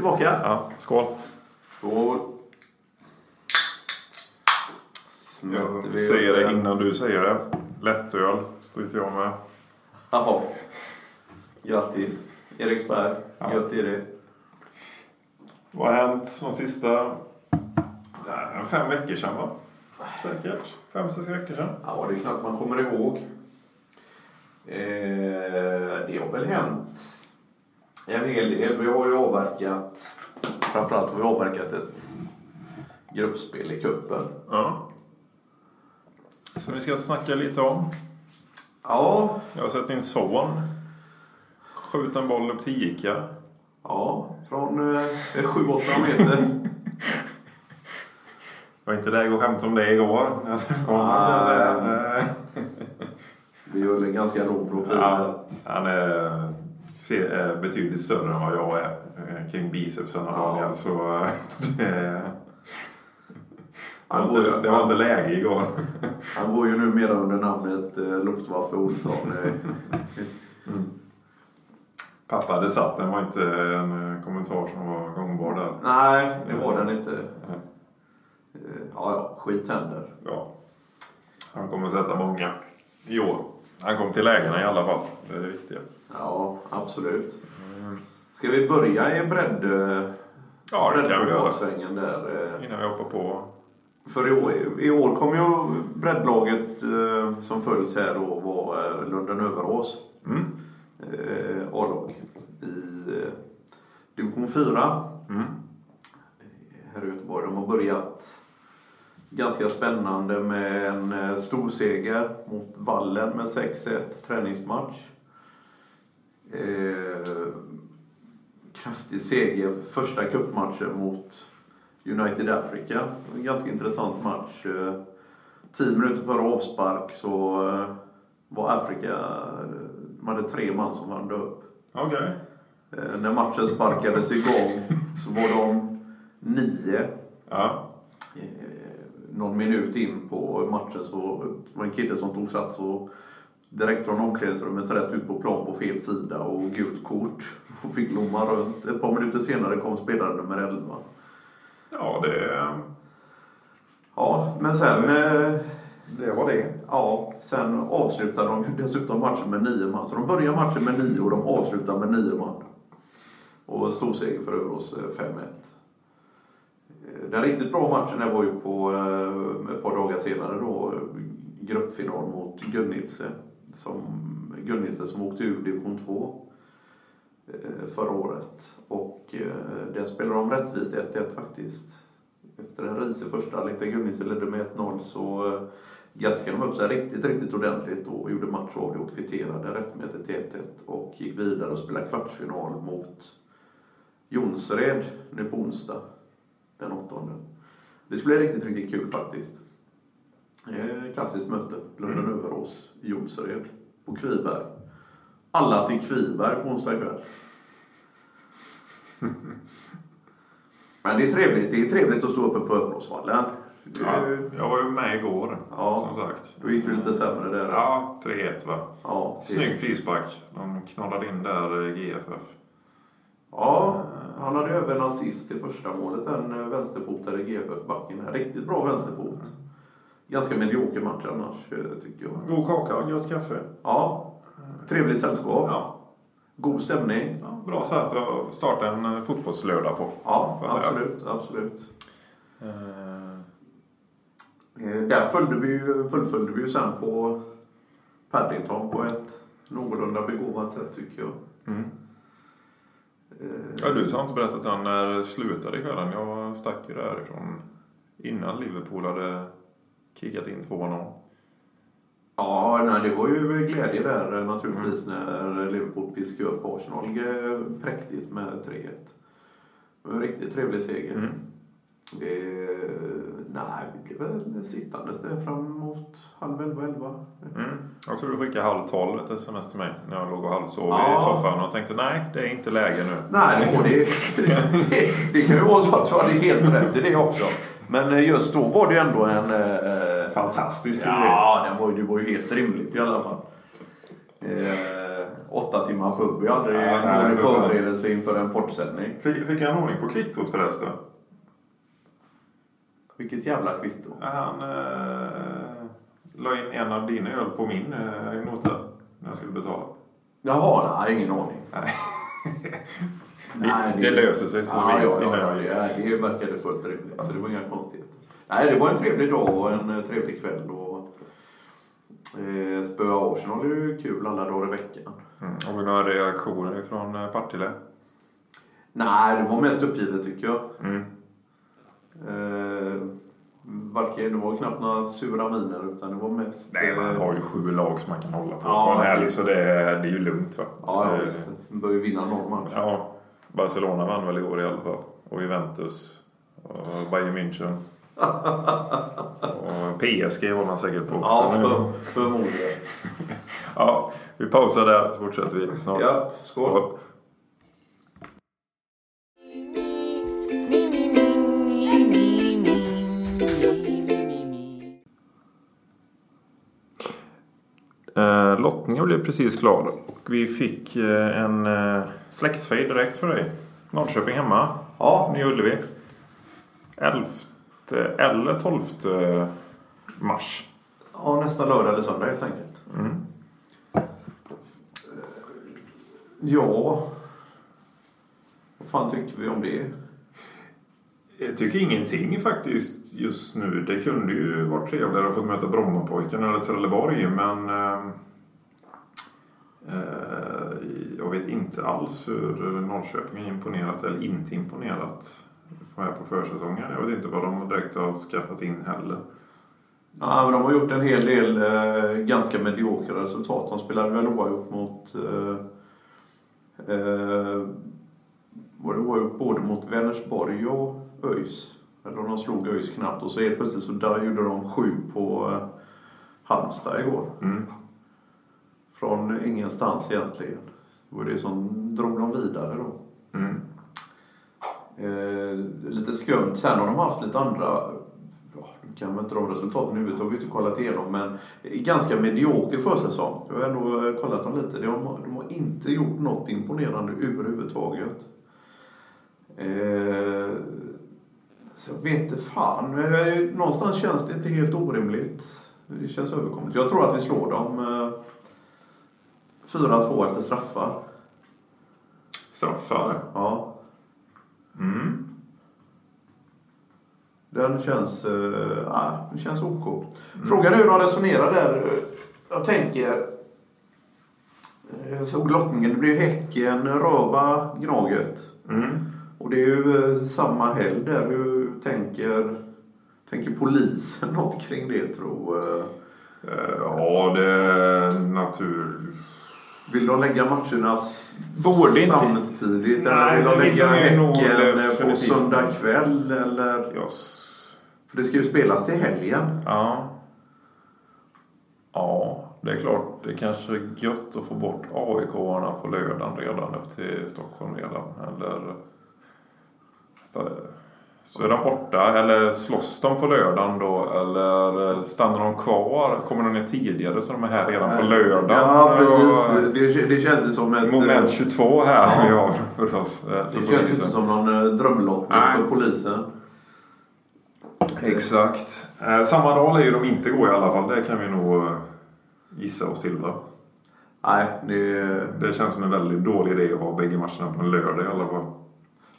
tillbaka. Ja, skål. Skål. Jag säger det innan du säger det. Lättöl inte jag med. Jaha. Grattis. Eriksberg. Ja. Gött är det. Vad har hänt de sista äh, fem veckor sedan va? Säkert. Fem, sex veckor sedan. Ja, det är knappt man kommer ihåg. Eh, det har väl hänt en hel del. Vi har ju avverkat, framförallt har vi avverkat ett gruppspel i cupen. Ja. Som vi ska snacka lite om. Ja, Jag har sett din son skjuta en boll upp till Ica. ja, från eh, 7-8 meter. Var inte läge att skämta om det igår. Eh, Vi höll en ganska låg profil. Ja, han är är betydligt större än vad jag är eh, kring bicepsen Ja. Daniel. Så eh, det, var inte, det var inte läge igår. Han går ju numera under namnet eh, Luftwaffe Olsson. Eh, Pappa hade satt den var inte en eh, kommentar som var gångbar där. Nej, det var den inte. Ja. Eh, Ja, ja, skit händer. Ja. Han kommer sätta många i år. Han kom till lägena i alla fall. Det är det viktiga. Ja, absolut. Ska vi börja i bredd... eh, Ja, det kan vi göra. där? eh, Innan vi hoppar på. För i år, i år kom ju breddlaget eh, som följs här då var Lunden Överås. Mm. A-lag i division 4 Mm. här i Göteborg. De har börjat ganska spännande med en eh, storseger mot Vallen med 6-1 träningsmatch. Eh, kraftig seger första cupmatchen mot United Africa. En ganska intressant match. Eh, tio minuter före avspark så eh, var Afrika, de hade tre man som värmde upp. Okej. Eh, när matchen sparkades igång så var de nio Ja. Någon minut in på matchen så var det en kille som tog sats och direkt från omklädningsrummet rätt ut på plan på fel sida och gult kort. Och fick lomma runt. Ett par minuter senare kom spelare nummer 11. Ja, det, Ja, men sen, eh, det var det. ja, sen avslutade de dessutom matchen med nio man. Så de börjar matchen med nio och de avslutar med nio man. Och stor seger för Överås eh, 5-1. Eh, Den riktigt bra matchen där var ju på eh, ett par dagar senare då gruppfinal mot Gunnilse. Som, Gunnilse som åkte ur division 2 eh, förra året. Och eh, där spelade de rättvist 1-1 faktiskt. Efter en risig första halvlek där Gunnilse ledde med 1-0 så eh, gaskade de upp sig riktigt, riktigt ordentligt och gjorde match av det och kvitterade rättmätigt till 1-1 och gick vidare och spelade kvartsfinal mot Jonsered nu på onsdag den 8. Det skulle bli riktigt, riktigt kul faktiskt. Klassiskt möte. Lunden Överås, Jonsered på Kviberg. Alla till Kviberg på onsdag kväll. Men det är trevligt. Det är trevligt att stå uppe på Överåsvallen. Ja, jag var ju med igår, Ja. som sagt. Då gick det lite sämre där. Ja, 3-1 va? Ja, Snygg frispark. De knollade in där GFF. Ja, han hade även en assist i första målet, den vänsterfotade GFF-backen. Riktigt bra vänsterfot. Ganska medioker match annars, eh, tycker jag. God kaka och gott kaffe. Ja, trevligt sällskap. Ja. God stämning. Ja, bra sätt att starta en eh, fotbollslördag på. Ja, absolut, absolut. Eh, Där följde vi ju, fullföljde vi ju sen på Paddington på ett någorlunda begåvat sätt tycker jag. Mm. Ja, du har inte berättat än när slutade kvällen. Jag stack ju därifrån innan Liverpool hade kickat in 2-0. Ja, nej, det var ju glädje där eh, naturligtvis när Liverpool piskade upp Arsenal eh, präktigt med 3-1. Det var en riktigt trevlig seger. Mm. Det, nej, vi blev väl sittandes där fram mot halv elva, elva. Mm. Jag tror du skickade halv tolv ett sms till mig när jag låg och halvsov Ja. i soffan och tänkte nej, det är inte läge nu. Nej, det, det, det, det kan ju vara så att du hade helt rätt i det också. Men eh, just då var det ju ändå en... Fantastisk. Ja, det var, ju, det var ju helt rimligt i alla fall. Eh, åtta timmar pub är aldrig Nej, en förberedelse inför en poddsändning. Fick, fick han ordning på kvittot förresten? Vilket jävla kvitto. Han eh, la in en av dina öl på min eh, nota när jag skulle betala. Jaha, nej, ingen aning. Nej. Nej, det, löser sig så ja, vet ja, ja, det, det verkade fullt rimligt, så det var inga konstigheter. Nej, det var en trevlig dag och en eh, trevlig kväll. Och, eh, spöa Arsenal är ju kul alla dagar i veckan. Mm. Har vi några reaktioner från eh, Partille? Nej, det var mest uppgivet tycker jag. Mm. Eh, varken, det var knappt några sura miner utan det var mest... Nej, man eh, har ju sju lag som man kan hålla på Ja, det- helg så det, är- det är ju lugnt va? Ja, ja visst. Man bör ju vinna någon match. Ja, Barcelona vann väl igår i alla fall. Och Juventus. Och Bayern München. Och PSG var man säkert på också. Ja, för, förmodligen. ja, vi pausar där så fortsätter vi snart. Ja, skål. Eh, lottningen blev precis klar och vi fick eh, en eh, släktfejd direkt för dig. Norrköping hemma, Ja, Ny Ullevi. 11 eller 12 mars. ja, nästa lördag eller söndag helt enkelt. Mm. Ja. Vad fan tycker vi om det? Jag tycker ingenting faktiskt just nu. Det kunde ju varit trevligare att få möta Brommapojkarna eller Trelleborg men eh, eh, jag vet inte alls hur Norrköping har imponerat eller inte imponerat här på försäsongen. Jag vet inte vad de direkt har skaffat in heller. Ja, men de har gjort en hel del eh, ganska mediokra resultat. De spelade väl oavgjort mot... Eh, eh, var det oavgjort både mot Vänersborg och ÖIS? Eller de slog ÖIS knappt och så helt plötsligt så där gjorde de sju på eh, Halmstad igår. Mm. Från ingenstans egentligen. Det var det som drog dem vidare då. Mm. Eh, lite skumt. Sen har de haft lite andra, kan man inte dra resultaten i huvudet, har vi inte kollat igenom, men ganska medioker försäsong. Jag har ändå eh, kollat dem lite. De har, de har inte gjort något imponerande överhuvudtaget. Eh, så jag vet inte fan. Någonstans känns det inte helt orimligt. Det känns överkomligt. Jag tror att vi slår dem eh, 4-2 efter straffar. Straffar. Ja. Mm. Den känns, eh, ja, den känns OK. Frågan är hur de resonerar där. Jag tänker... eh, Jag såg lottningen. Det blir ju Häcken, Röva, Gnaget. Mm. Och det är ju eh, samma helg där. Hur tänker, tänker polisen något kring det tro? eh? Eh, Ja, det är natur... Vill de lägga matcherna Borde inte- samtidigt? Eller Nej, vill de det vill lägga de nog Häcken eh, på söndag kväll? Eller? Ja, s- För det ska ju spelas till helgen. ja. Ja, det är klart. Det är kanske är gött att få bort AIK-arna på lördagen redan upp till Stockholm redan. Eller... Så är de borta, eller slåss de på lördagen då? Eller stannar de kvar? Kommer de ner tidigare så de är här redan på lördagen? Ja, precis. Det, det känns ju som ett... Moment 22 här Ja. vi har för oss. eh, För Det känns ju inte som någon eh, drömlottning Nej. för polisen. Exakt. Eh, samma dag lär ju de inte gå i alla fall. Det kan vi nog eh, gissa oss till va? Nej, det... Det känns som en väldigt dålig idé att ha bägge matcherna på en lördag i alla fall.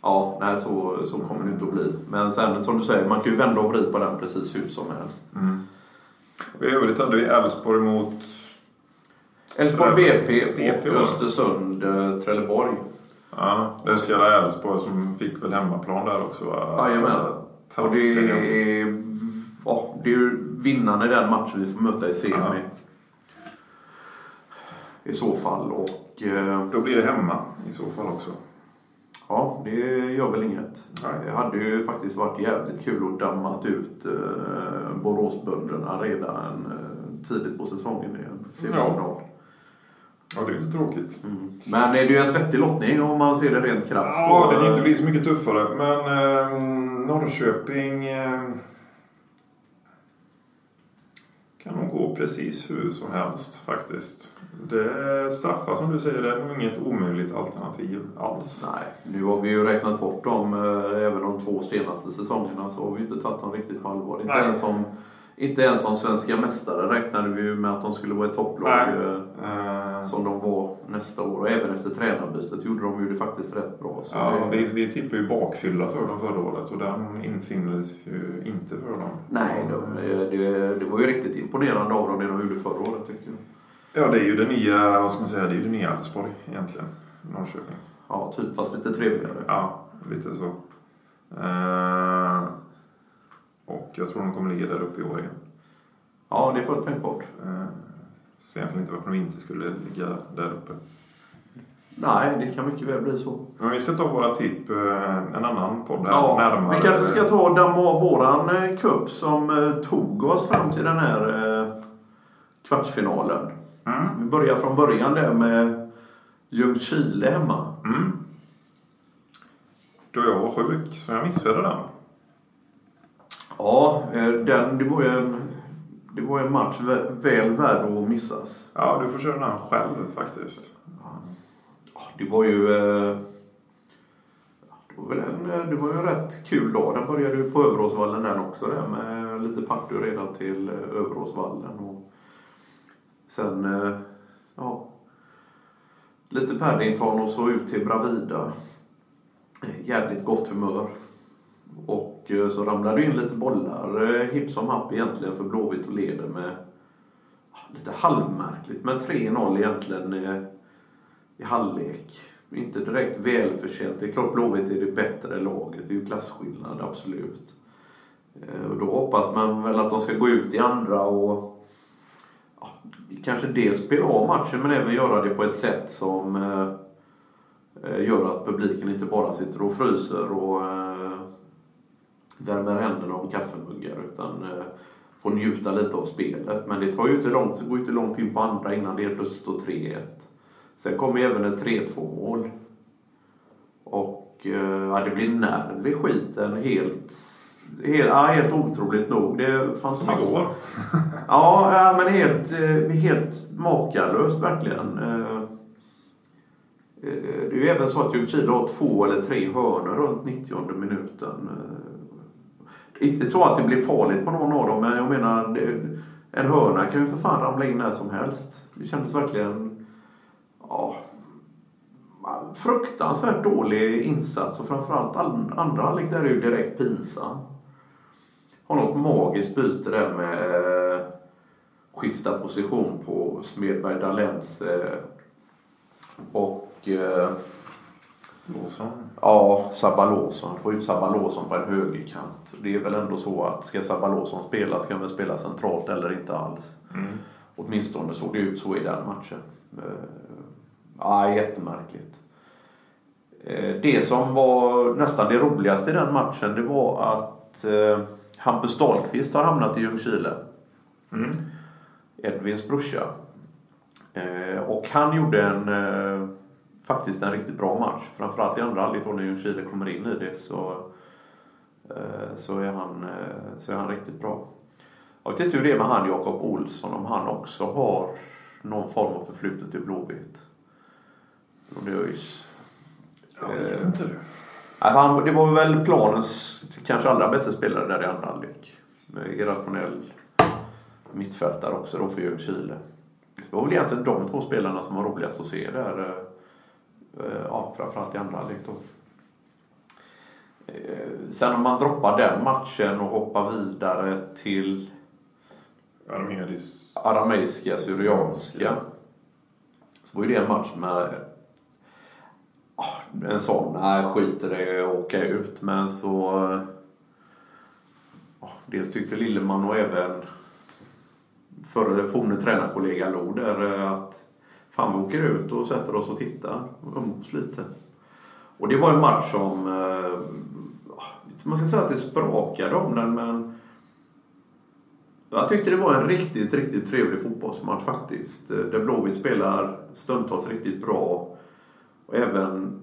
Ja, nej så, så kommer det inte att bli. Men sen som du säger, man kan ju vända och vrida på den precis hur som helst. Och I övrigt hade vi Elfsborg mot... Elfsborg BP BP, och? Östersund, eh, Trelleborg. Ja, det vara Elfsborg som fick väl hemmaplan där också va? Jajamän. Och det är, ja, det är ju vinnaren i den matchen vi får möta i semi. Ja. I så fall. Och eh, Då blir det hemma i så fall också. Ja, det gör väl inget. Det hade ju faktiskt varit jävligt kul att dammat ut eh, Boråsbönderna redan eh, tidigt på säsongen i en semifinal. Ja, det är lite tråkigt. Mm. Men det är ju en svettig lottning om man ser det rent krasst. Ja, Och, det kan inte bli så mycket tuffare. Men eh, Norrköping eh, kan nog gå precis hur som helst faktiskt. Det straffar som du säger, det är nog inget omöjligt alternativ alls. Nej, nu har vi ju räknat bort dem. Eh, även de två senaste säsongerna så har vi inte tagit dem riktigt på allvar. Inte ens, som, inte ens som svenska mästare räknade vi ju med att de skulle vara ett topplag. Nej. eh, Eh, Som de var nästa år. Och även efter tränarbytet gjorde de ju det faktiskt rätt bra. Ja, det- vi, vi tippade ju bakfylla för dem förra året och den infinner sig ju inte för dem. Nej, de, det, det var ju riktigt imponerande av dem det de gjorde förra året tycker jag. Ja, det är ju det nya, vad ska man säga, det är ju det nya Elfsborg egentligen. Norrköping. Ja, typ fast lite trevligare. Ja, lite så. Eh, och jag tror de kommer ligga där uppe i år igen. Ja, det är fullt tänkbart. Eh, så egentligen inte varför de inte skulle ligga där uppe. Nej, det kan mycket väl bli så. Men vi ska ta våra tipp, eh, en annan podd här Ja, närmare. vi kanske ska ta damma av våran eh, cup som eh, tog oss fram till den här kvartsfinalen. Mm. Vi börjar från början där med Ljungskile hemma. Mm. Då jag var sjuk, så jag missade den. Ja, eh, den, det var ju en, det var en match vä- väl värd att missas. Ja, du får köra den själv faktiskt. Det var ju... eh, Det var, väl en, eh, det var ju en rätt kul dag. Den började ju på Överåsvallen den också där med lite party redan till Överåsvallen. Och sen, eh, ja, lite Paddington och så ut till Bravida. Jävligt gott humör. Och eh, så ramlade det in lite bollar eh, hipp som happ egentligen för Blåvitt och leder med lite halvmärkligt men 3-0 egentligen i halvlek. Inte direkt välförtjänt. Det är klart Blåvitt är det bättre laget. Det är ju klasskillnad, absolut. Och då hoppas man väl att de ska gå ut i andra och kanske dels spela av matchen men även göra det på ett sätt som eh, eh gör att publiken inte bara sitter och fryser och eh, värmer händerna om kaffemuggar utan eh, får njuta lite av spelet. Men det tar ju inte långt, det går ju inte långt in på andra innan det plötsligt står 3-1. Sen kommer ju även ett 3-2 mål. Och eh, ja, det blir nerv i skiten helt, helt, ja, helt otroligt nog. Det är Som fantastiskt. igår. Ja, ja, men helt, eh, helt makalöst verkligen. Eh, eh, Det är ju även så att Ljungskile har två eller tre hörnor runt 90 minuten. Inte så att det blir farligt på någon av dem, men jag menar en hörna kan ju för fan ramla in när som helst. Det kändes verkligen ja, fruktansvärt dålig insats och framförallt all- andra halvlek där är ju direkt pinsam. Har något magiskt byte där med eh, skifta position på Smedberg Dahlens eh, och eh, Låsson. ja, Sabalosson. Få ut Sabalosson på en högerkant. Det är väl ändå så att ska Sabalosson spela ska han väl spela centralt eller inte alls. Mm. Åtminstone såg det ut så i den matchen. Eh, Ja, jättemärkligt. Eh, Det som var nästan det roligaste i den matchen det var att eh, Hampus Dahlqvist har hamnat i Ljungskile. Mm. Edvins brorsa. Eh, Och han gjorde en eh, faktiskt en riktigt bra match. Framförallt i andra halvlek när Ljungskile kommer in i det så, eh, så, är han, så är han riktigt bra. Jag vet inte hur det är med han Jakob Olsson, om han också har någon form av förflutet i Blåvitt. Från ÖIS. Jag vet inte du. Han, det var väl planens kanske allra bästa spelare där i andra halvlek. Med irrationell mittfältare också då för Ljungskile. Det var väl egentligen de två spelarna som var roligast att se där. eh, Ja, framförallt i andra halvlek då. Eh, Sen om man droppar den matchen och hoppar vidare till arameiska, syrianska. Så var ju det en match med en sån, nej skit i det åka ut. Men så... Ja, dels tyckte Lilleman och även förre forne tränarkollega Lo där eh, att fan vi åker ut och sätter oss och tittar och umgås lite. Och det var en match som... Eh, man ska säga att det sprakade om den men jag tyckte det var en riktigt, riktigt trevlig fotbollsmatch faktiskt. Eh, där Blåvitt spelar stundtals riktigt bra. Och även,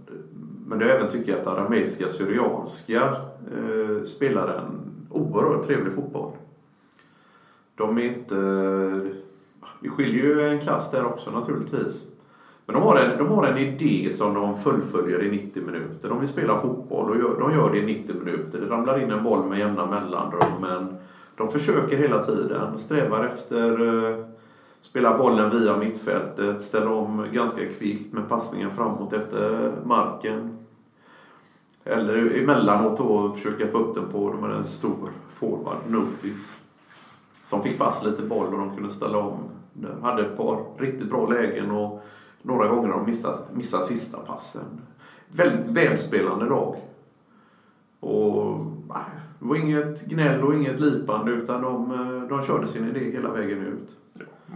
men jag även tycker att arameiska syrianska eh, spelar en oerhört trevlig fotboll. De är inte... Vi skiljer ju en klass där också naturligtvis. Men de har, en, de har en idé som de fullföljer i 90 minuter. De vill spela fotboll och gör, de gör det i 90 minuter. Det ramlar in en boll med jämna mellanrum men de försöker hela tiden. Strävar efter eh, spelar spela bollen via mittfältet, ställa om ganska kvickt med passningen framåt efter marken. Eller emellanåt då försöka få upp den på, de en stor forward, Notis. Som fick fast lite boll och de kunde ställa om. De hade ett par riktigt bra lägen och några gånger har de missat, missat sista passen. Väldigt välspelande lag. Och nej, det var inget gnäll och inget lipande utan de, eh, de körde sin idé hela vägen ut.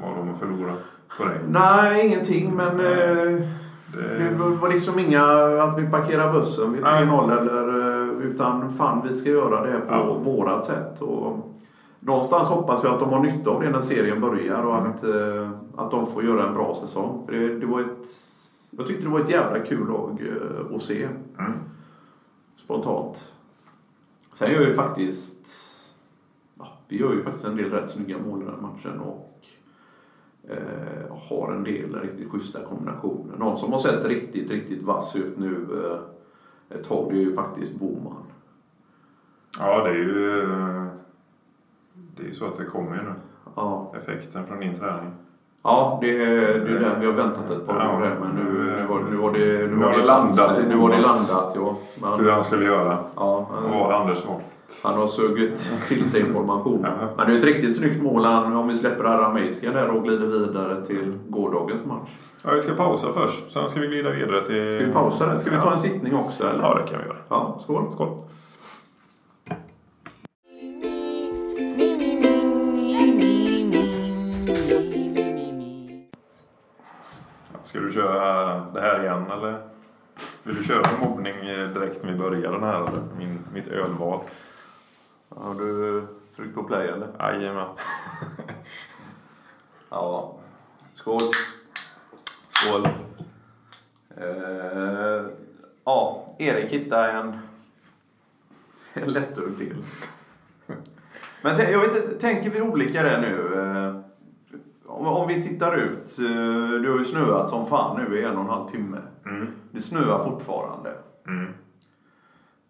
Vad har de att förlora på det? Nej, ingenting men Nej, det... det... var liksom inga att vi parkerar bussen vid 3-0 eller utan fan vi ska göra det på ja. vårat sätt. Och, någonstans hoppas jag att de har nytta av det när serien börjar och mm. att, eh, att de får göra en bra säsong. För det, det var ett, jag tyckte det var ett jävla kul lag eh, att se. Mm. Spontant. Sen gör vi faktiskt ja, vi gör ju faktiskt en del rätt snygga mål i den matchen och eh, har en del riktigt schyssta kombinationer. Någon som har sett riktigt, riktigt vass ut nu eh, ett tag det är ju faktiskt Boman. Ja, det är ju det är ju så att det kommer ju nu. Ja. Effekten från din träning. Ja, det är, det den vi har väntat ett par år ja, men nu, nu, var, nu var det, nu var det landat. Nu var det landat, ja. Men, hur han skulle göra. Ja, Vad var Anders mål? Han har sugit till sig information. Men det är ett riktigt snyggt mål om vi släpper arameiska där och glider vidare till gårdagens match. Ja, vi ska pausa först. Sen ska vi glida vidare till... Ska vi pausa där? Ska vi ta en sittning också? Eller? Ja, det kan vi göra. Ja, skål. Skål. du köra det här igen eller? Vill du köra mobbning direkt när vi börjar den här Min, mitt ölval. Har du tryckt på play eller? Jajamän. ja. Skål. Skål. Uh, ja, Erik hittade en, en lättöl till. Men jag vet inte, tänker vi olika där nu? Om, om vi tittar ut. Eh, det har ju snöat som fan nu i en och en halv timme. Mm. Det snöar fortfarande. Mm.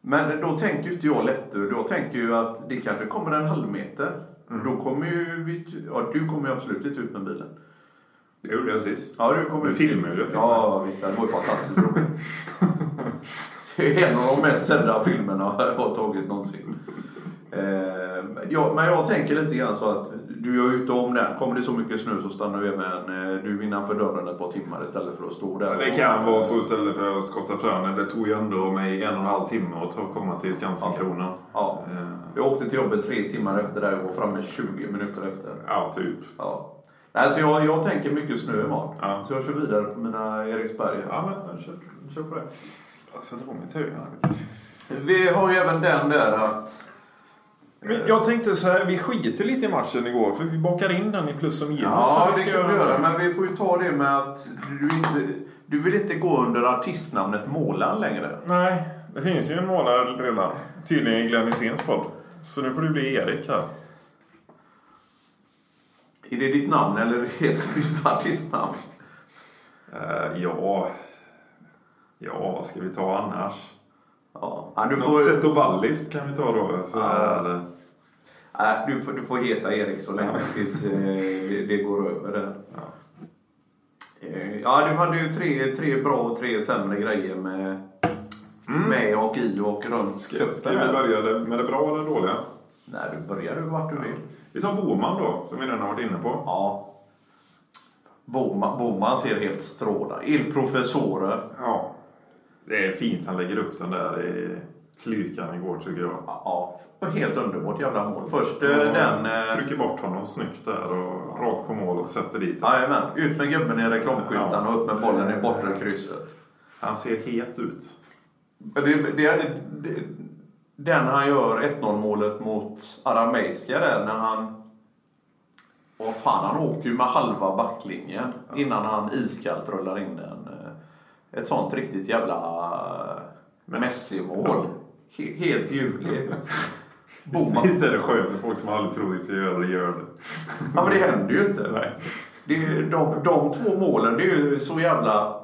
Men då tänker ju inte jag lättöl. Jag tänker ju att det kanske kommer en halv meter. Mm. Då kommer ju vi, ja, du kommer ju absolut inte ut med bilen. Det gjorde jag sist. Ja, du kom ut. filmade det. Ja, visst. Det var ju fantastiskt roligt. det är en av de mest sedda filmerna jag har tagit någonsin. Eh, ja, men jag tänker lite grann så att du gör ute om den. Kommer det så mycket snö så stannar du även eh, du innanför dörren ett par timmar istället för att stå där. Det kan vara så istället för att skotta frön. Det tog ju ändå mig en och en halv timme att komma till Skansenkronan. Ja. ja. Eh. Jag åkte till jobbet tre timmar efter det och var framme 20 minuter efter. Ja, typ. Ja. Nej, så jag, jag tänker mycket snö imorgon. Ja. Så jag kör vidare på mina Eriksberg. Ja, men kör, kör på det. Jag sätter på mitt huvud Vi har ju även den där att men jag tänkte så här, vi skiter lite i matchen igår för vi bakar in den i plus och minus. Ja, det kan vi göra. Men vi får ju ta det med att du, inte, du vill inte gå under artistnamnet målaren längre. Nej, det finns ju en målare redan. Tydligen i Glenn Hyséns podd. Så nu får det bli Erik här. Är det ditt namn eller heter du ditt artistnamn? Uh, ja... Ja, vad ska vi ta annars? Ja. Ja, du Något får... Setoballist kan vi ta då. Så ja. Nej, du, får, du får heta Erik så länge tills eh, det, det, går över. Där. Ja. Eh, ja, du hade ju tre, tre bra och tre sämre grejer med, mm. med och i och runt Ska, ska vi börja med det bra eller dåliga? Nej, du börjar du vart du vill. Vi tar Boman då, som vi redan har varit inne på. Ja. Boman, Boman ser helt strålande Il Professore. Ja. Det är fint han lägger upp den där i klyrkan igår tycker jag. Ja, helt underbart jävla mål. Först ja, den... Eh... Trycker bort honom snyggt där och ja. rakt på mål och sätter dit. Jajamän, ut med gubben i reklamskyltarna ja. och upp med bollen i bortre krysset. Han ser het ut. Det, det, det, den han gör 1-0 målet mot Arameiska där när han... Vad fan, han åker ju med halva backlinjen innan han iskallt rullar in den ett sånt riktigt jävla Messi-mål. Helt ljuvligt. Boman. Skönt när folk som aldrig tror att göra det gör det. Ja, men det händer ju inte. Nej. Det är, de, de två målen, det är ju så jävla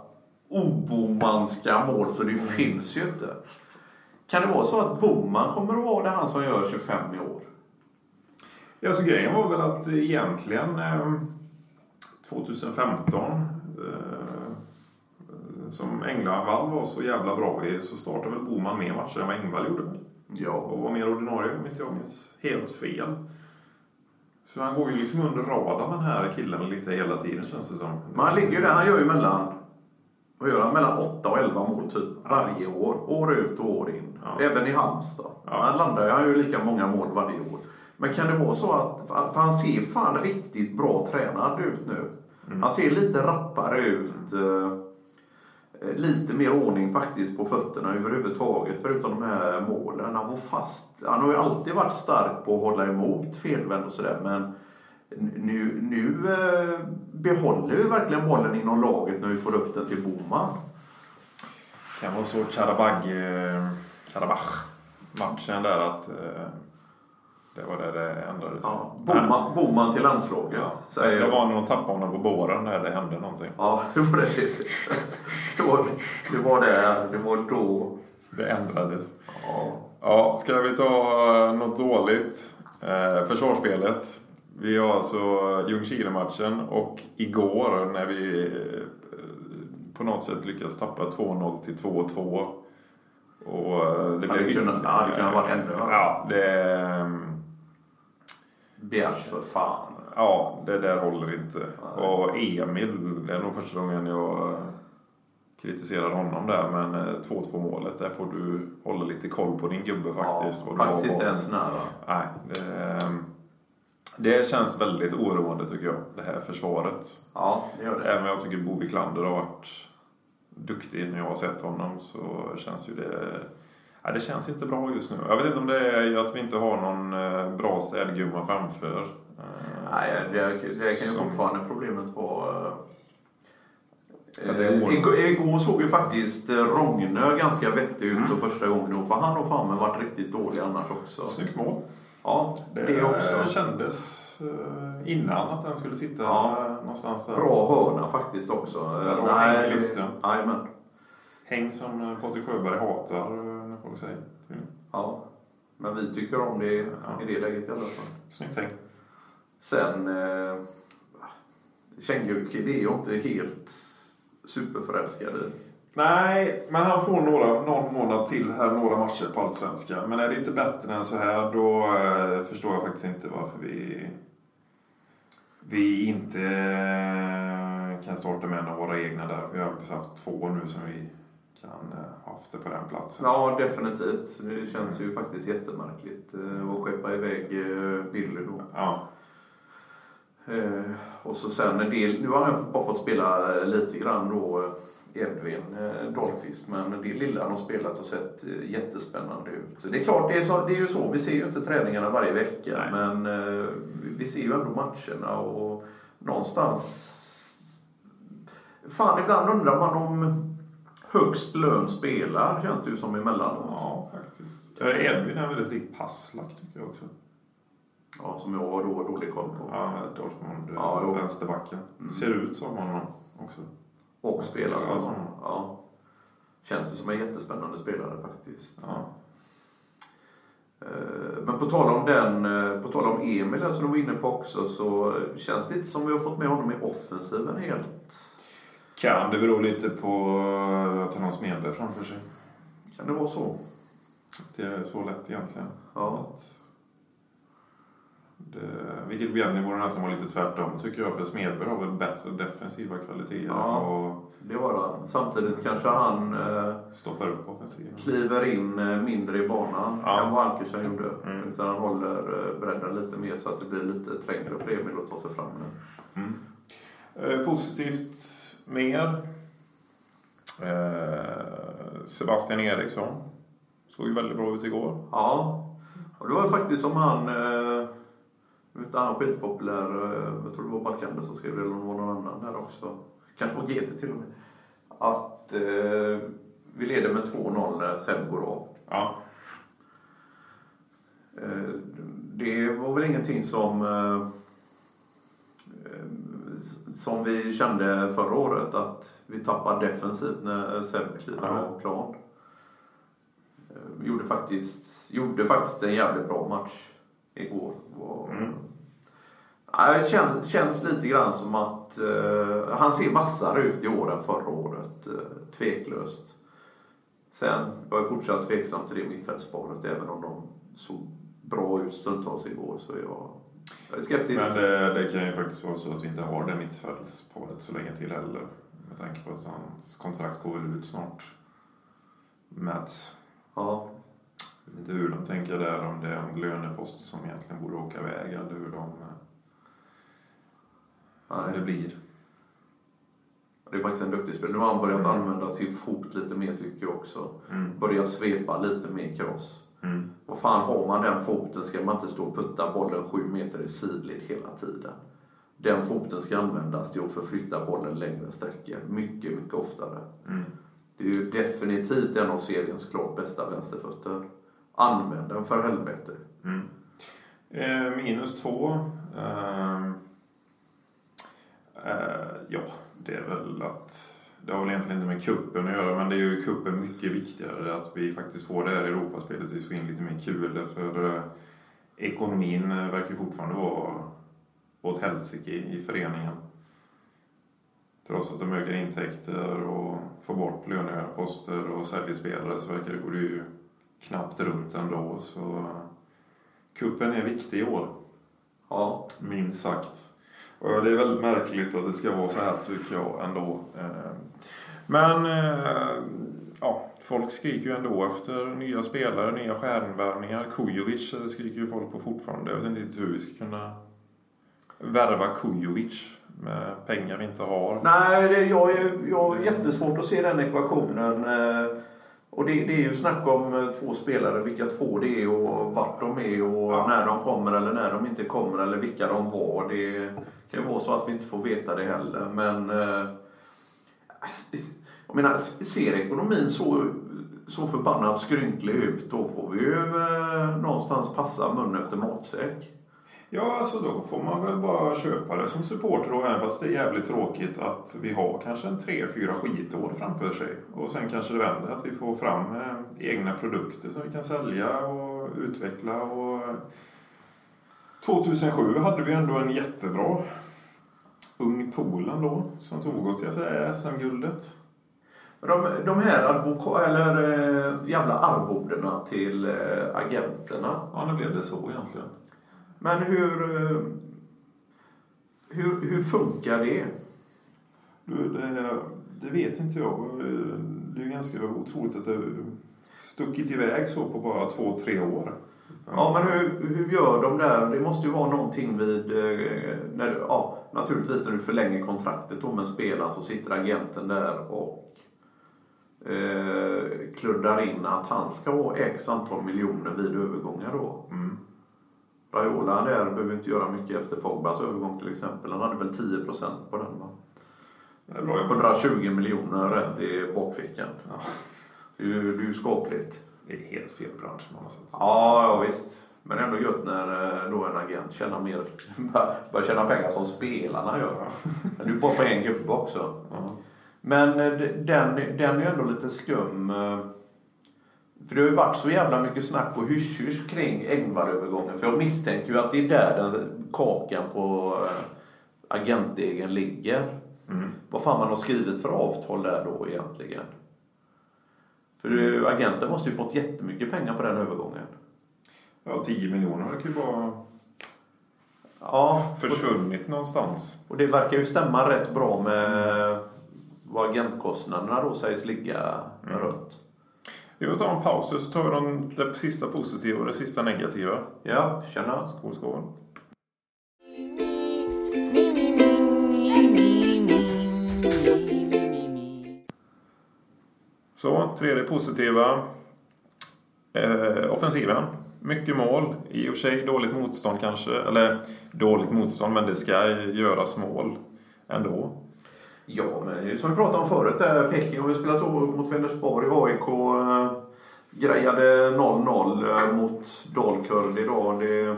obomanska mål så det finns ju inte. Kan det vara så att Boman kommer att vara det han som gör 25 i år? Ja, så grejen var väl att egentligen eh, 2015 eh, som Engvall var så jävla bra i så startade väl Boman mer matcher än vad Engvall gjorde. väl? Ja. Och var mer ordinarie om inte jag minns helt fel. Så han går ju liksom under radarn den här killen lite hela tiden känns det som. Men han ligger ju där, han gör ju mellan, vad gör han? Mellan 8 och 11 mål typ varje år. År ut och år in. Ja. Även i Halmstad. Ja. Han landar han gör ju lika många mål varje år. Men kan det vara så att, för han ser fan riktigt bra tränad ut nu. Han ser lite rappare ut. eh, Eh, lite mer ordning faktiskt på fötterna överhuvudtaget förutom de här målen. Han var fast. Han har ju alltid varit stark på att hålla emot felvänd och sådär men nu, nu eh, behåller vi verkligen bollen inom laget när vi får upp den till Boman. Det kan vara så Karabag, Karabach eh, matchen där att det var där det ändrades. Ja, Boman, Boman till landslaget. Ja. säger Det jag. var när de tappade honom på båren när det hände någonting. Ja, det var det. Det var, det var där, det var då. Det ändrades. Ja. Ja, ska vi ta något dåligt? Eh, försvarsspelet. Vi har alltså Ljungskile-matchen och igår när vi eh, på något sätt lyckas tappa 2-0 till 2-2. Och eh, det blev ja, det kunde ha varit ännu värre. Ja, det, ehm, Bjärs för fan. ja, det där håller inte. Och Emil, det är nog första gången jag kritiserar honom där. Men eh, 2-2 målet, där får du hålla lite koll på din gubbe faktiskt. Ja, faktiskt inte ens nära. Nej, det, det känns väldigt oroande tycker jag, det här försvaret. Ja, det gör det. Även om jag tycker Bo Wiklander har varit duktig när jag har sett honom så känns ju det... Ja, det känns inte bra just nu. Jag vet inte om det är att vi inte har någon eh, bra städgumma framför. Eh, Nej, det, det kan ju Som- fortfarande problemet vara... Att det är år. igår, såg ju faktiskt Rogne ganska vettig ut Mm. för första gången. då, För han har fan varit riktigt dålig annars också. Snyggt mål. Ja, det, Det, också. kändes innan att den skulle sitta Ja. någonstans där. Bra hörna faktiskt också. Där har Henk i luften. Jajamän. Häng som Patrik Sjöberg hatar säger. Mm. Ja. Men vi tycker om det Ja. i det läget i alla fall. Snyggt häng. Sen... Eh, Kängurki, det är jag inte helt superförälskad i. Nej, men han får några, någon månad till här, några matcher på Allsvenskan. Men är det inte bättre än så här då eh, förstår jag faktiskt inte varför vi, vi inte eh, kan starta med en av våra egna där. Vi har faktiskt haft två nu som vi kan eh, haft det på den platsen. Ja, definitivt. Det känns ju faktiskt jättemärkligt eh, att skeppa iväg eh, Billy då. Ja, och så sen en del, nu har han bara fått spela lite grann då Edvin Dahlqvist, men det lilla han har spelat har sett jättespännande ut. Så det är klart, det är, så, det är ju så, vi ser ju inte träningarna varje vecka, Nej. men vi- vi ser ju ändå matcherna och någonstans... Fan, ibland undrar man om högst lön spelar, känns det ju som emellanåt. ja faktiskt. Eh, Edvin är väldigt lik Passlack tycker jag också. Ja, som jag har då dålig koll på. Ja, Dortmund, Ja, jo. vänsterbacken. Mm. Ser ut som honom också. Och spelar som honom. Ja. Känns det som en jättespännande spelare faktiskt. Ja. Eh, Men på tal om den, eh, på tal om Emil som du var inne på också så känns det inte som vi har fått med honom i offensiven helt. Kan det bero lite på att han har Smedberg framför sig? Kan det vara så? Det är så lätt egentligen. Ja. Att det, vilket egentligen borde nästan vara lite tvärtom tycker jag. För Smedberg har väl bättre defensiva kvaliteter Ja. och Det har han. Samtidigt kanske han eh, stoppar upp offensiven. kliver in eh, mindre i banan Ja. än vad Ankersen gjorde. Mm. Utan han håller eh, bredden lite mer så att det blir lite trängre för Emil att ta sig fram nu. Mm. Eh, positivt mer. Eh, Sebastian Eriksson såg ju väldigt bra ut igår. Ja, och det var faktiskt som han, eh, inte han skitpopulär, eh, jag tror det var Barkander som skrev det, eller någon annan där också. Kanske var GT till och med. Att eh, vi leder med 2-0 när Seb går av. Ja, Eh, det var väl ingenting som eh, eh, som vi kände förra året att vi tappade defensivt när Seb kliver Ja. av plan. Eh, Gjorde faktiskt, gjorde faktiskt en jävligt bra match igår. Var, Mm. Det känns, känns lite grann som att eh, han ser vassare ut i år än förra året. eh, tveklöst. Sen var jag fortsatt tveksam till det mittfältsparet även om de såg bra ut stundtals igår. Så jag, jag är skeptisk. Men det, det kan ju faktiskt vara så att vi inte har det mittfältsparet så länge till heller. Med tanke på att hans kontrakt går väl ut snart. Mats. Ja. Jag vet inte hur de tänker där, om det är en lönepost som egentligen borde åka iväg eller hur de, det Nej. blir. Det är faktiskt en duktig spelare. Nu har han börjat Mm. använda sin fot lite mer tycker jag också. Mm. Börjat svepa lite mer cross. Mm. Vad fan har man den foten ska man inte stå och putta bollen sju meter i sidled hela tiden. Den foten ska användas till att förflytta bollen längre sträckor. Mycket, mycket oftare. Mm. Det är ju definitivt en av seriens klart bästa vänsterfötter. Använd den för helvete. Mm. Eh, minus två. Ehm, eh, ja, det är väl att... Det har väl egentligen inte med kuppen att göra, men det är ju kuppen mycket viktigare. Att vi faktiskt får det här Europaspelet, vi får in lite mer kul. För eh, ekonomin eh, verkar fortfarande vara åt helsike i föreningen. Trots att de ökar intäkter och får bort löneposter och säljer spelare så verkar det gå ju knappt runt ändå. Så kuppen är viktig i år, Ja, minst sagt. Och det är väldigt märkligt att det ska vara så här tycker jag ändå. Eh, men eh, ja, folk skriker ju ändå efter nya spelare, nya stjärnvärvningar. Kujovic eh, skriker ju folk på fortfarande. Jag vet inte hur vi ska kunna värva Kujovic med pengar vi inte har. Nej, det, jag, jag har jättesvårt att se den ekvationen. Och det, det är ju snack om eh, två spelare, vilka två det är och vart de är och Ja. när de kommer eller när de inte kommer eller vilka de var. Det kan ju vara så att vi inte får veta det heller. Men eh, jag menar, ser ekonomin så, så förbannat skrynklig ut då får vi ju eh, någonstans passa mun efter matsäck. Ja, alltså då får man väl bara köpa det som supporter och även fast det är jävligt tråkigt att vi har kanske en tre, fyra skitår framför sig. Och sen kanske det vänder, att vi får fram eh, egna produkter som vi kan sälja och utveckla. Och 2007 hade vi ändå en jättebra ung Polen då som tog oss till SM-guldet. De, de här advoka- eller eh, jävla arvodena till eh, agenterna. Ja, nu blev det så egentligen. Men hur, eh, hur, hur funkar det? Du, det, det vet inte jag. Det är ganska otroligt att det stuckit iväg så på bara två, tre år. Ja, men hur, hur gör de där? Det måste ju vara någonting vid... eh, När, ja, naturligtvis när du förlänger kontraktet med en spelare så sitter agenten där och eh, kluddar in att han ska ha x antal miljoner vid övergångar då. Mm. Raiola där behöver inte göra mycket efter Pogbas övergång till exempel. Han hade väl 10% på den va? Det är jobbat. 120 miljoner rätt i bakfickan. Ja. Det är ju det är ju skapligt. Det är helt fel bransch man har sett. Ja, ja visst. Men ändå gött när eh, då en agent tjänar mer, börjar tjäna pengar som spelarna gör. Men du är bara på en gubbe också. Ja. Men eh, den, den är ju ändå lite skum. För det har ju varit så jävla mycket snack och hysch-hysch kring Engvall-övergången. För jag misstänker ju att det är där den kakan på eh, agentdegen ligger. Mm. Vad fan man har skrivit för avtal där då egentligen. För det- agenten måste ju fått jättemycket pengar på den övergången. Ja, 10 miljoner verkar ju bara Ja, försvunnit någonstans. och det verkar ju stämma rätt bra med vad agentkostnaderna då sägs ligga Mm. runt. Vi får ta en paus och så tar vi de, det sista positiva och det sista negativa. Ja, tjena. Skål, skål. Så, tredje positiva. Eh, offensiven. Mycket mål. I och för sig dåligt motstånd kanske. Eller dåligt motstånd, men det ska göras mål ändå. Ja, men som vi pratade om förut där, Peking har ju spelat mot Vänersborg, AIK. eh, grejade 0-0 mot Dalkurd idag. Det är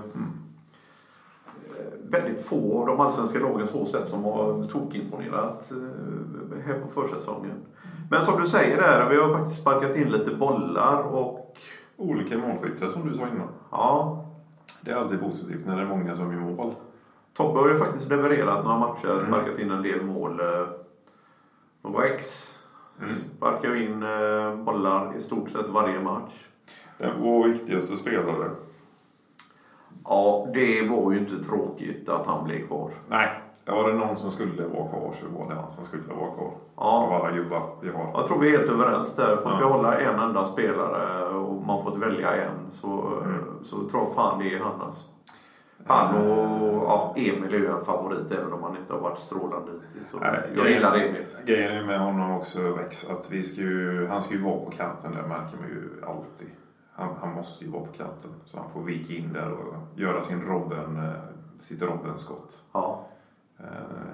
väldigt få av de allsvenska lagen så sett som har tokimponerat eh, här på försäsongen. Men som du säger där, vi har faktiskt sparkat in lite bollar och Olika målskyttar som du sa innan. ja, Det är alltid positivt när det är många som gör mål. Tobbe har ju faktiskt levererat några matcher, sparkat in en del mål. eh, Nova X sparkar ju in eh, bollar i stort sett varje match. Är vår viktigaste spelare. Ja, det var ju inte tråkigt att han blev kvar. Nej, var det någon som skulle vara kvar så var det han som skulle vara kvar. Ja. Av alla gubbar vi har. Jag tror vi är helt överens där. Får Ja. behålla en enda spelare och man fått välja en så, så tror jag fan det är han alltså. Han och ja, Emil är ju en favorit även om han inte har varit strålande hittills. Jag gillar Emil. Grejen är med honom också Vex att vi ska ju, han ska ju vara på kanten där märker man ju alltid. Han, han måste ju vara på kanten så han får vika in där och göra sin Robben, eh, sitt Robben-skott. Ja. Eh,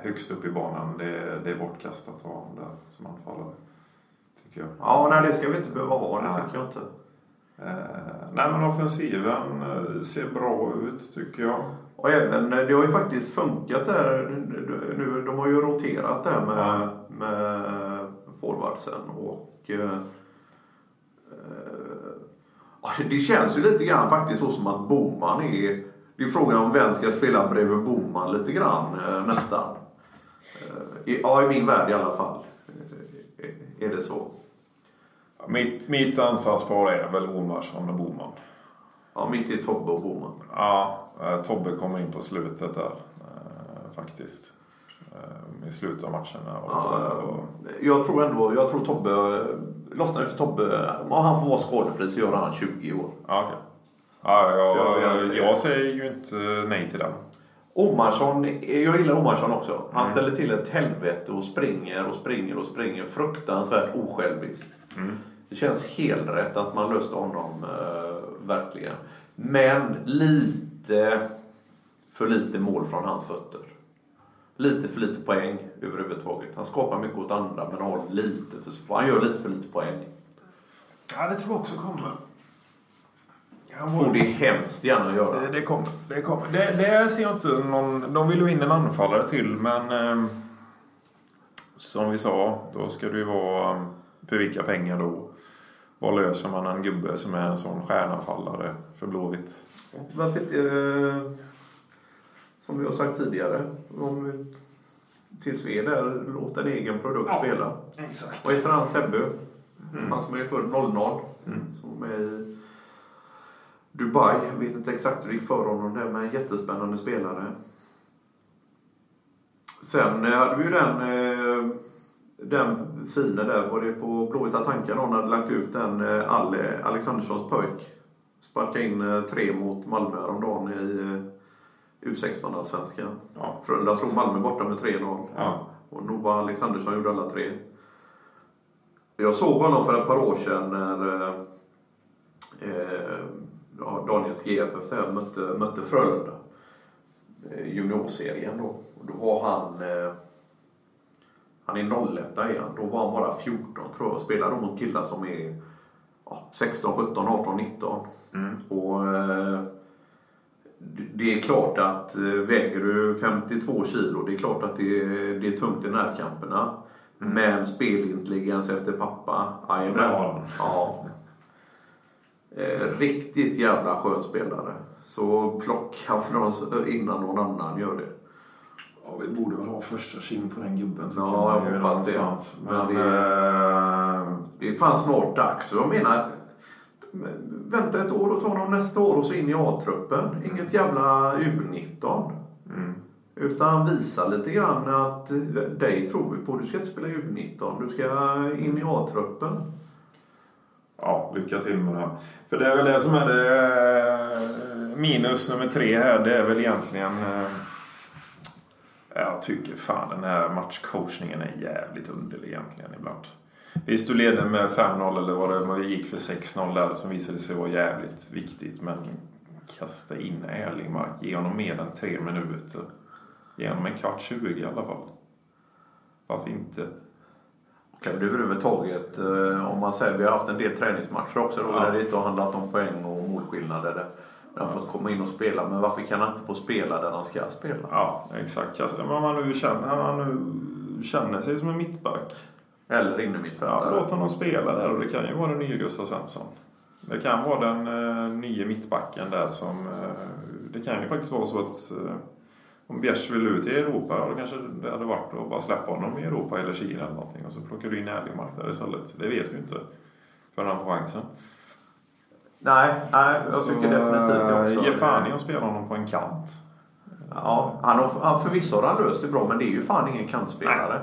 högst upp i banan, det, det är bortkastat att ha honom där som anfallare. Tycker jag. ja, nej det ska vi inte behöva ha. Det Nej. tycker jag inte. Eh, nej men offensiven eh, ser bra ut tycker jag. Och även, det har ju faktiskt funkat där. Nu, de har ju roterat där med, Ja. med forwardsen och eh, eh, det känns ju lite grann faktiskt så som att Boman är det är frågan om vem ska spela bredvid Boman lite grann eh, nästan. Eh, i- Ja, i min värld i alla fall. Eh, Är det så? Mitt, mitt anfallspar är väl Olmarsson och Boman. Ja, mitt i Tobbe och Boman. Ja, eh, Tobbe kommer in på slutet där eh, faktiskt. Eh, I slutet av matcherna. Och, Ja, och, jag tror ändå, jag tror Tobbe, lossnar för Tobbe, om han får vara skadefri så gör han 20 år. ja, okej. ja, jag jag, jag- jag säger ju inte nej till den. Omarsson, jag gillar Omarsson också. Han Mm. ställer till ett helvete och springer och springer och springer. Fruktansvärt osjälviskt. Mm. Det känns helt rätt att man löste honom, eh, verkligen. Men lite för lite mål från hans fötter. Lite för lite poäng överhuvudtaget. Han skapar mycket åt andra men har lite för, han gör lite för lite poäng. Ja, det tror jag också kommer. Får det hemskt gärna göra. Det, det kommer. Det, kommer. Det, det ser jag inte någon... De vill ju in en anfallare till, men... Eh, som vi sa, då ska det ju vara... eh, För vilka pengar då? Var löser man en gubbe som är en sån stjärnanfallare för Blåvitt? Varför inte, eh, som vi har sagt tidigare, om vi tills vi är där, låt en egen produkt Ja. spela. Exakt. Vad heter han, Sebbe? Mm. Han som är född 00. Mm. Som är i Dubai. Jag vet inte exakt hur det gick för honom där, men en jättespännande spelare. Sen eh, hade vi ju den, eh, den fina där, var det på Blåvita tankar någon hade lagt ut den, eh, Ale, Alexanderssons pojk. Sparkade in tre mot Malmö häromdagen i eh, U16-allsvenskan. Ja. Frölunda slog Malmö borta med 3-0. Ja. Och Nova Alexandersson gjorde alla tre. Jag såg honom för ett par år sedan när eh, Daniels GFF där mötte, mötte Frölunda. Eh, juniorserien då. Och då var han... Eh, han är 01 är han. Då var han bara 14 tror jag. Och spelade mot killar som är ja, 16, 17, 18, 19. Mm. Och eh, det är klart att väger du 52 kilo, det är klart att det är, det är tungt i närkamperna. Men spelintelligens efter pappa, jajamän. Ja. Eh, riktigt jävla skön spelare. Så plocka från innan någon annan gör det. Ja, vi borde väl ha första kin på den gubben. Ja, jag hoppas det. Men Men, det- eh, Det är fan snart dags. Jag menar, vänta ett år och ta honom nästa år och så in i A-truppen. Inget jävla U19. mm. Utan visa lite grann att eh, dig tror vi på. Du ska inte spela U19. Du ska in i A-truppen. Ja, lycka till med det. För det är väl det som är det eh, minus nummer tre här. Det är väl egentligen... Eh, jag tycker fan den här matchcoachningen är jävligt underlig egentligen ibland. Visst, du ledde med 5-0 eller vad det men vi gick för 6-0 där som visade sig vara jävligt viktigt. Men kasta in Erlingmark, ge honom mer än tre minuter. Ge honom en kvart 20 i alla fall. Varför inte? Kan det överhuvudtaget, eh, om man säger vi har haft en del träningsmatcher också då, Ja. där det inte har handlat om poäng och målskillnader. Där han fått komma in och spela. Men varför kan han inte få spela där han ska spela? Ja, exakt. Alltså, Om han nu känner, han sig som en mittback. Eller inne Ja, låt honom spela där och det kan ju vara den nya Gustav Svensson. Det kan vara den eh, nya mittbacken där som... Eh, det kan ju faktiskt vara så att eh, om Bjärs vill ut i Europa, då kanske det hade varit att bara släppa honom i Europa eller Kina eller någonting och så plockar du in Erlingmark där istället. Det vet vi ju inte förrän han får chansen. Nej, nej jag Så, tycker definitivt eh, också. Ge fan i att spela honom på en kant. Ja, han har, förvisso har han löst det bra, men det är ju fan ingen kantspelare.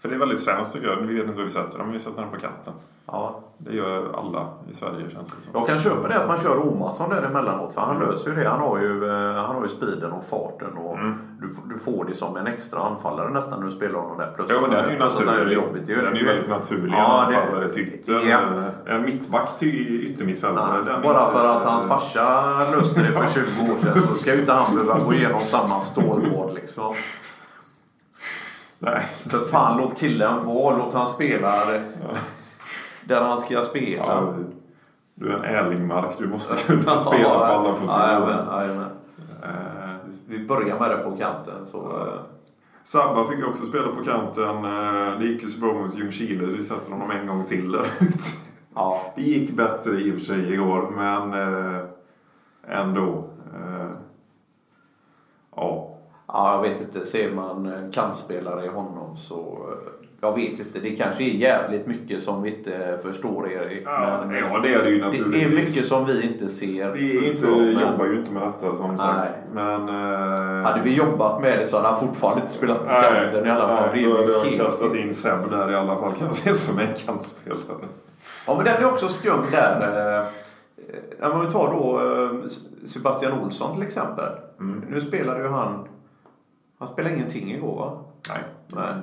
För det är väldigt svenskt tycker jag. Vi vet inte var vi sätter dem, vi sätter den på kanten. Ja. Det gör alla i Sverige känns det som. Jag kan köpa det att man kör Omarsson där emellanåt, för han löser ju det. Han har ju, eh, han har ju speeden och farten och Mm. du, du får det som en extra anfallare nästan när du spelar honom där. Plus Jo, men den är ju det naturlig. Den är ju väldigt naturlig. Ja, en det- anfallare ytter. Ja. En mittback till yttermittfältare. Är bara för att hans farsa löste det för 20 år sedan så ska ju inte han behöva gå igenom samma stålbad liksom. Nej. För fan, låt killen vara. Låt han spela där han ska spela. Ja, du är en Erlingmark. Du måste kunna spela på alla positioner. Jajamän. Eh, Vi börjar med det på kanten. Så, eh, Sabba fick ju också spela på kanten. Eh, Det gick ju så bra mot Ljungskile så vi sätter honom en gång till där ja. Det gick bättre i och för sig igår, men ändå. Ja. ja, jag vet inte. Ser man kantspelare i honom så... Jag vet inte. Det kanske är jävligt mycket som vi inte förstår Erik. Ja, men ja, det är det ju det är naturligtvis. mycket som vi inte ser. Vi inte, men jobbar ju inte med detta som sagt. Men... Eh, Hade vi jobbat med det så hade han fortfarande inte spelat på nej, kanten i alla fall. nej, då hade jag kastat in Seb där i alla fall kan jag se som en kantspelare. Ja, men den är också skum där. eh, Ja, men vi tar då eh, Sebastian Olsson till exempel. Mm. Nu spelade ju han... Han spelade ingenting igår va? Nej, Nej. Eh,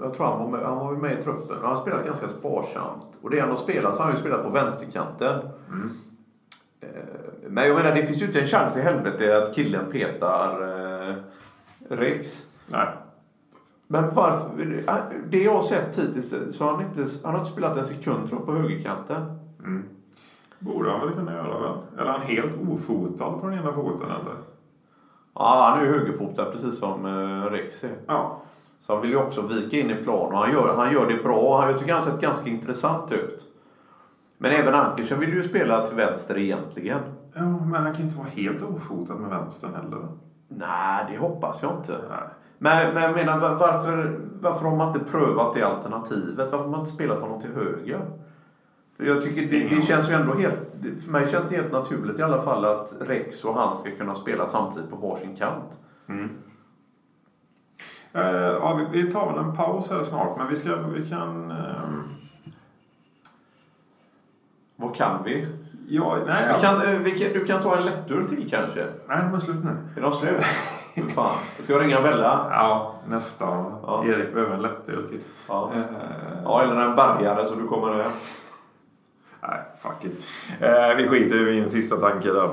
Jag tror han var med, han var med i truppen. Han har spelat ganska sparsamt. Och det han har spelat så har han ju spelat på vänsterkanten. Mm. Eh, Men jag menar det finns ju inte en chans i helvete att killen petar eh, Rex. Nej. Men varför? Det jag har sett hittills så har han inte, han har inte spelat en sekund tror jag, på högerkanten. Mm. Borde han väl kunna göra väl? Eller är han helt ofotad på den ena foten eller? Ja, han är ju högerfotad precis som eh, Rex är. Ja. Så han vill ju också vika in i plan och han gör, han gör det bra. Jag tycker han sett ganska intressant ut. Men även Ankersen vill ju spela till vänster egentligen. Ja, men han kan ju inte vara helt ofotad med vänstern heller. Nej, det hoppas jag inte. Nej. Men, men jag menar, va- varför, varför har man inte prövat det alternativet? Varför har man inte spelat honom till höger? För jag tycker det, det känns ju ändå helt... För mig känns det helt naturligt i alla fall att Rex och han ska kunna spela samtidigt på varsin kant. Mm. Eh, ja, vi, tar väl en paus här snart, men vi, ska, vi kan... ehm, Vad kan vi? ja, nej, vi, kan, eh, vi kan du kan ta en lättur till kanske? nej, de är slut nu. Är de slut? Fan. Ska jag ringa Bella? Ja, nästan. Ja. Erik behöver en lättöl till. Ja. Eh, ja, eller en bärgare så du kommer med. Nej, fuck it. Eh, vi skiter i min sista tanke där.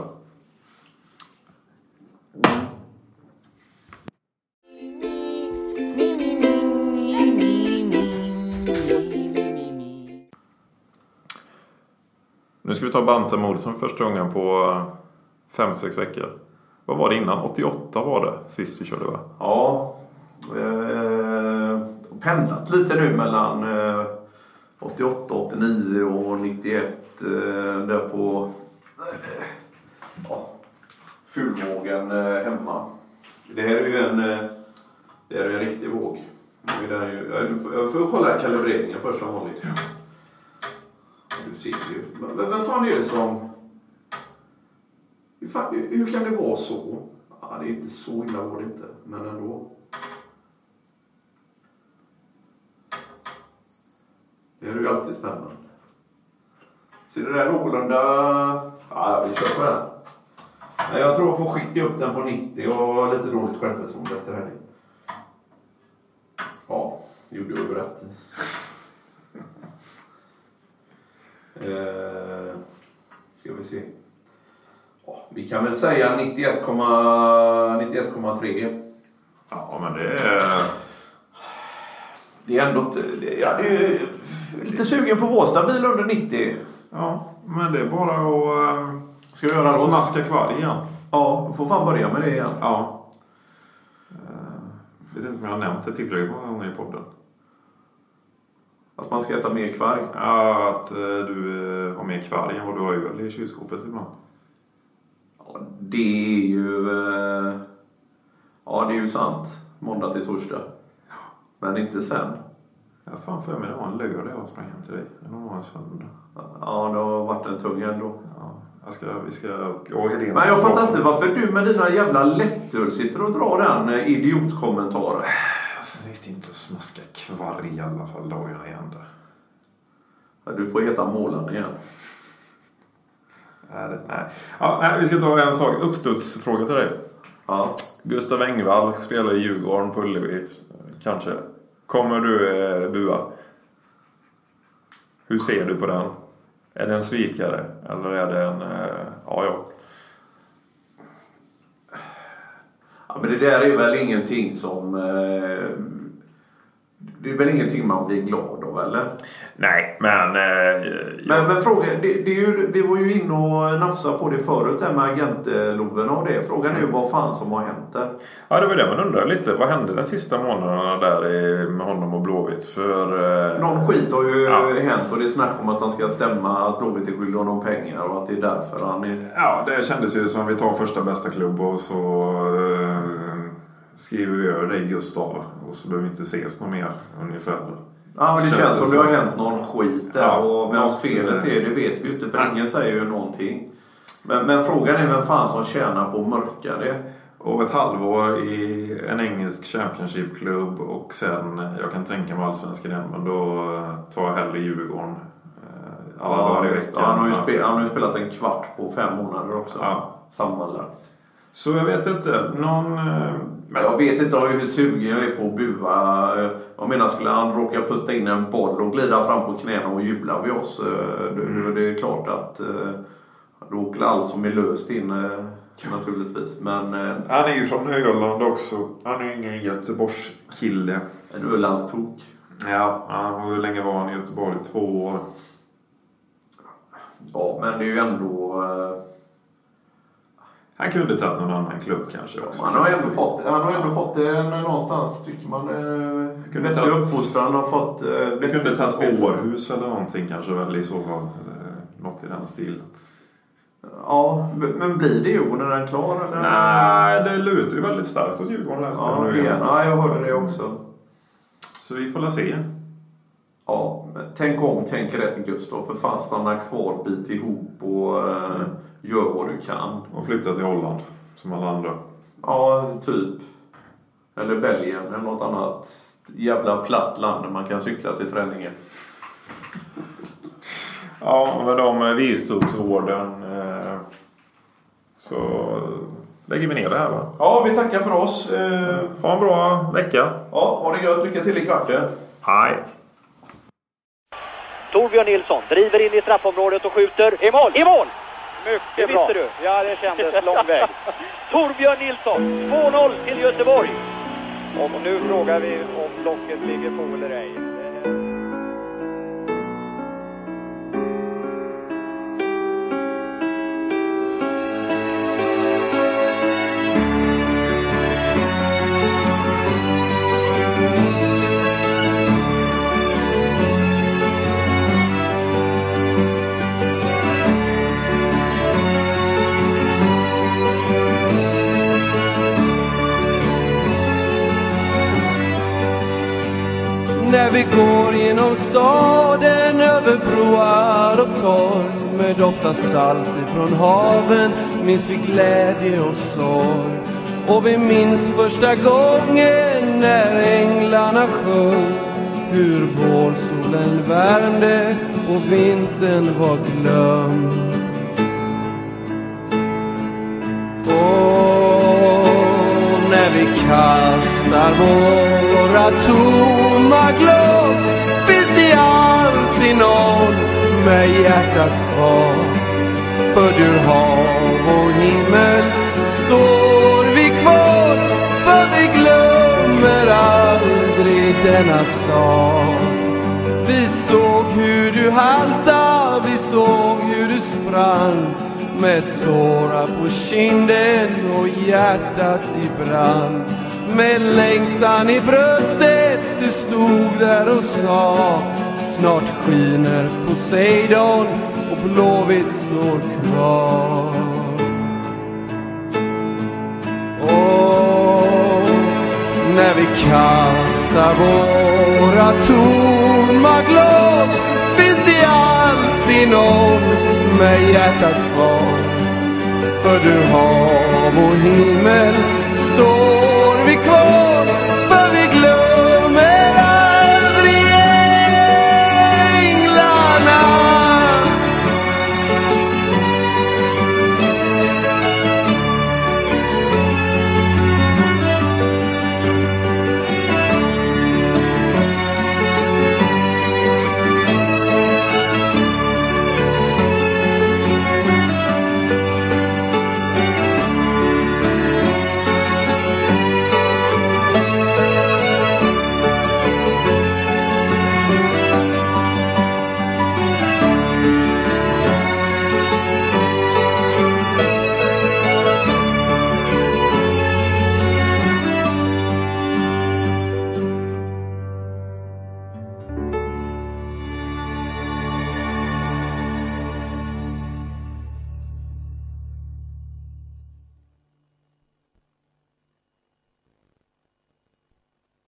Nu ska vi ta bantamord som första gången på 5-6 veckor. Vad var det innan? 88 var det sist vi körde va? Ja. Eh, pendlat lite nu mellan eh, 88, 89 och 91. Eh, där på eh, ja, Fulvågen eh, hemma. Det här är ju en, eh, det är en riktig våg. Jag får kolla kalibreringen först som vanligt sitter ju. Men vem fan är det som... Hur, fan, hur- kan det vara så? Ja, det är inte så illa var det inte, men ändå. Det är ju alltid spännande. Ser du där någorlunda... Ja, vi kör på den. Jag tror jag får skicka upp den på 90 och lite dåligt självförtroende efter helgen. Ja, det gjorde jag ju rätt i. Eh, ska vi se. Ja, vi kan väl säga 91,3. 91,3. Ja, men det är... Det är ändå det- Ja, det är lite sugen på Båstad bil under 90. Ja, men det är bara att äh, Ska vi göra det? smaska kvar igen. Ja, får fan börja med det igen. Ja. Jag vet inte om jag har nämnt det tillräckligt många gånger i podden. Att man ska äta mer kvarg. Ja, att eh, du eh, har mer kvarg än vad du har öl i kylskåpet ibland. Ja, det är ju... eh, Ja, det är ju sant. Måndag till torsdag. Men inte sen. Har fan för mig det var en lördag jag sprang hem till dig. Eller var en söndag. Ja, det har varit en tung ändå. Ja, jag ska, vi ska... Jag Helene Men jag fattar inte varför du med dina jävla lättöl sitter och drar den eh, idiotkommentaren. Snitt inte att smaska kvarg i alla fall dagarna i ända. Ja, Du får heta målaren igen. Nej, det- nej. Ja, nej, vi ska ta en sak. Uppstudsfråga till dig. Ja. Gustav Engvall spelar i Djurgården på Ullevi, kanske. Kommer du eh, bua? Hur ser du på den? Är det en svikare eller är det en... Eh, ja, ja. Ja. Men det där är väl ingenting som... Eh, det är väl ingenting man blir glad av eller? Nej, men... Eh, Men, men frågan, det, det är ju, vi var ju inne och nafsade på det förut, det här med agentloven och det. Frågan är ju vad fan som har hänt där. ja, det var det man undrar lite. Vad hände de sista månaderna där i, med honom och Blåvitt? För... Eh, Någon skit har ju Ja. hänt och det är snack om att han ska stämma att Blåvitt är skyldig honom pengar och att det är därför han är... Ja, det kändes ju som vi tar första bästa klubb och så eh, skriver vi över dig Gustav. Och så behöver vi inte ses något mer ungefär. Ja men det Känns känns som det har hänt någon skit där. Ja, och men något, vad felet är det vet vi ju inte för ingen säger ju någonting. Men, men frågan är vem fan som tjänar på att mörka det. Och ett halvår i en engelsk Championship-klubb och sen, eh, jag kan tänka mig allsvenskan igen, men då eh, tar jag hellre Djurgården. eh, Alla dagar i veckan. ja, han, har ju För- spel, han har ju spelat en kvart på fem månader också. Ja. Sammanlagt. Så jag vet inte, någon... Men jag vet inte hur sugen jag är på att bua. Jag menar skulle han råka putta in en boll och glida fram på knäna och jubla vid oss. eh, Då då är det klart att eh, då åker allt som är löst in eh, naturligtvis. Men Han är ju från Öland också. Han är ingen Göteborgskille. en Ölandstok. Ja, och hur länge var han i Göteborg? Två år. Ja, men det är ju ändå... eh, Han kunde tagit någon annan klubb kanske också. Han har ändå fått, han har ändå fått det någonstans, tycker man. eh, Kunde Bättre uppfostran har fått... eh, Vi bättre kunde tagit. Århus eller någonting kanske väl i så fall. Något i den stilen. Ja, men blir det Djurgården? Är den klar eller? Nej, det lutar ju väldigt starkt åt Djurgården läste Ja, jag nu ja, jag hörde det också. Så vi får la se. Ja, tänk om, tänk rätt Gustav. För fan stanna kvar, bit ihop och eh, gör vad du kan. Och flytta till Holland. Som alla andra. Ja, typ. Eller Belgien eller något annat jävla platt land där man kan cykla till träningen. Ja, med de visdomsorden eh, så lägger vi ner det här va. Ja, vi tackar för oss. Eh, Ha en bra vecka. Ja, ha det gött. Lycka till i kvarten. Hej. Torbjörn Nilsson driver in i straffområdet och skjuter. I mål! I mål! Mycket det bra. visste du. Ja, det kändes lång väg. Torbjörn Nilsson, 2-0 till Göteborg. Och nu frågar vi om blocket ligger på eller ej. Staden över broar och torg med doft av salt ifrån haven minns vi glädje och sorg. Och vi minns första gången när änglarna sjöng hur vårsolen värmde och vintern var glömd. Och när vi kastar våra tomma glas alltid någon med hjärtat kvar. För du hav och himmel står vi kvar för vi glömmer aldrig denna stad. Vi såg hur du halta, vi såg hur du sprang med tårar på kinden och hjärtat i brand. Med längtan i bröstet, du stod där och sa Snart skiner Poseidon och Blåvitt står kvar. Och när vi kastar våra tomma glas finns det alltid någon med hjärtat kvar. För du hav och himmel står vi kvar.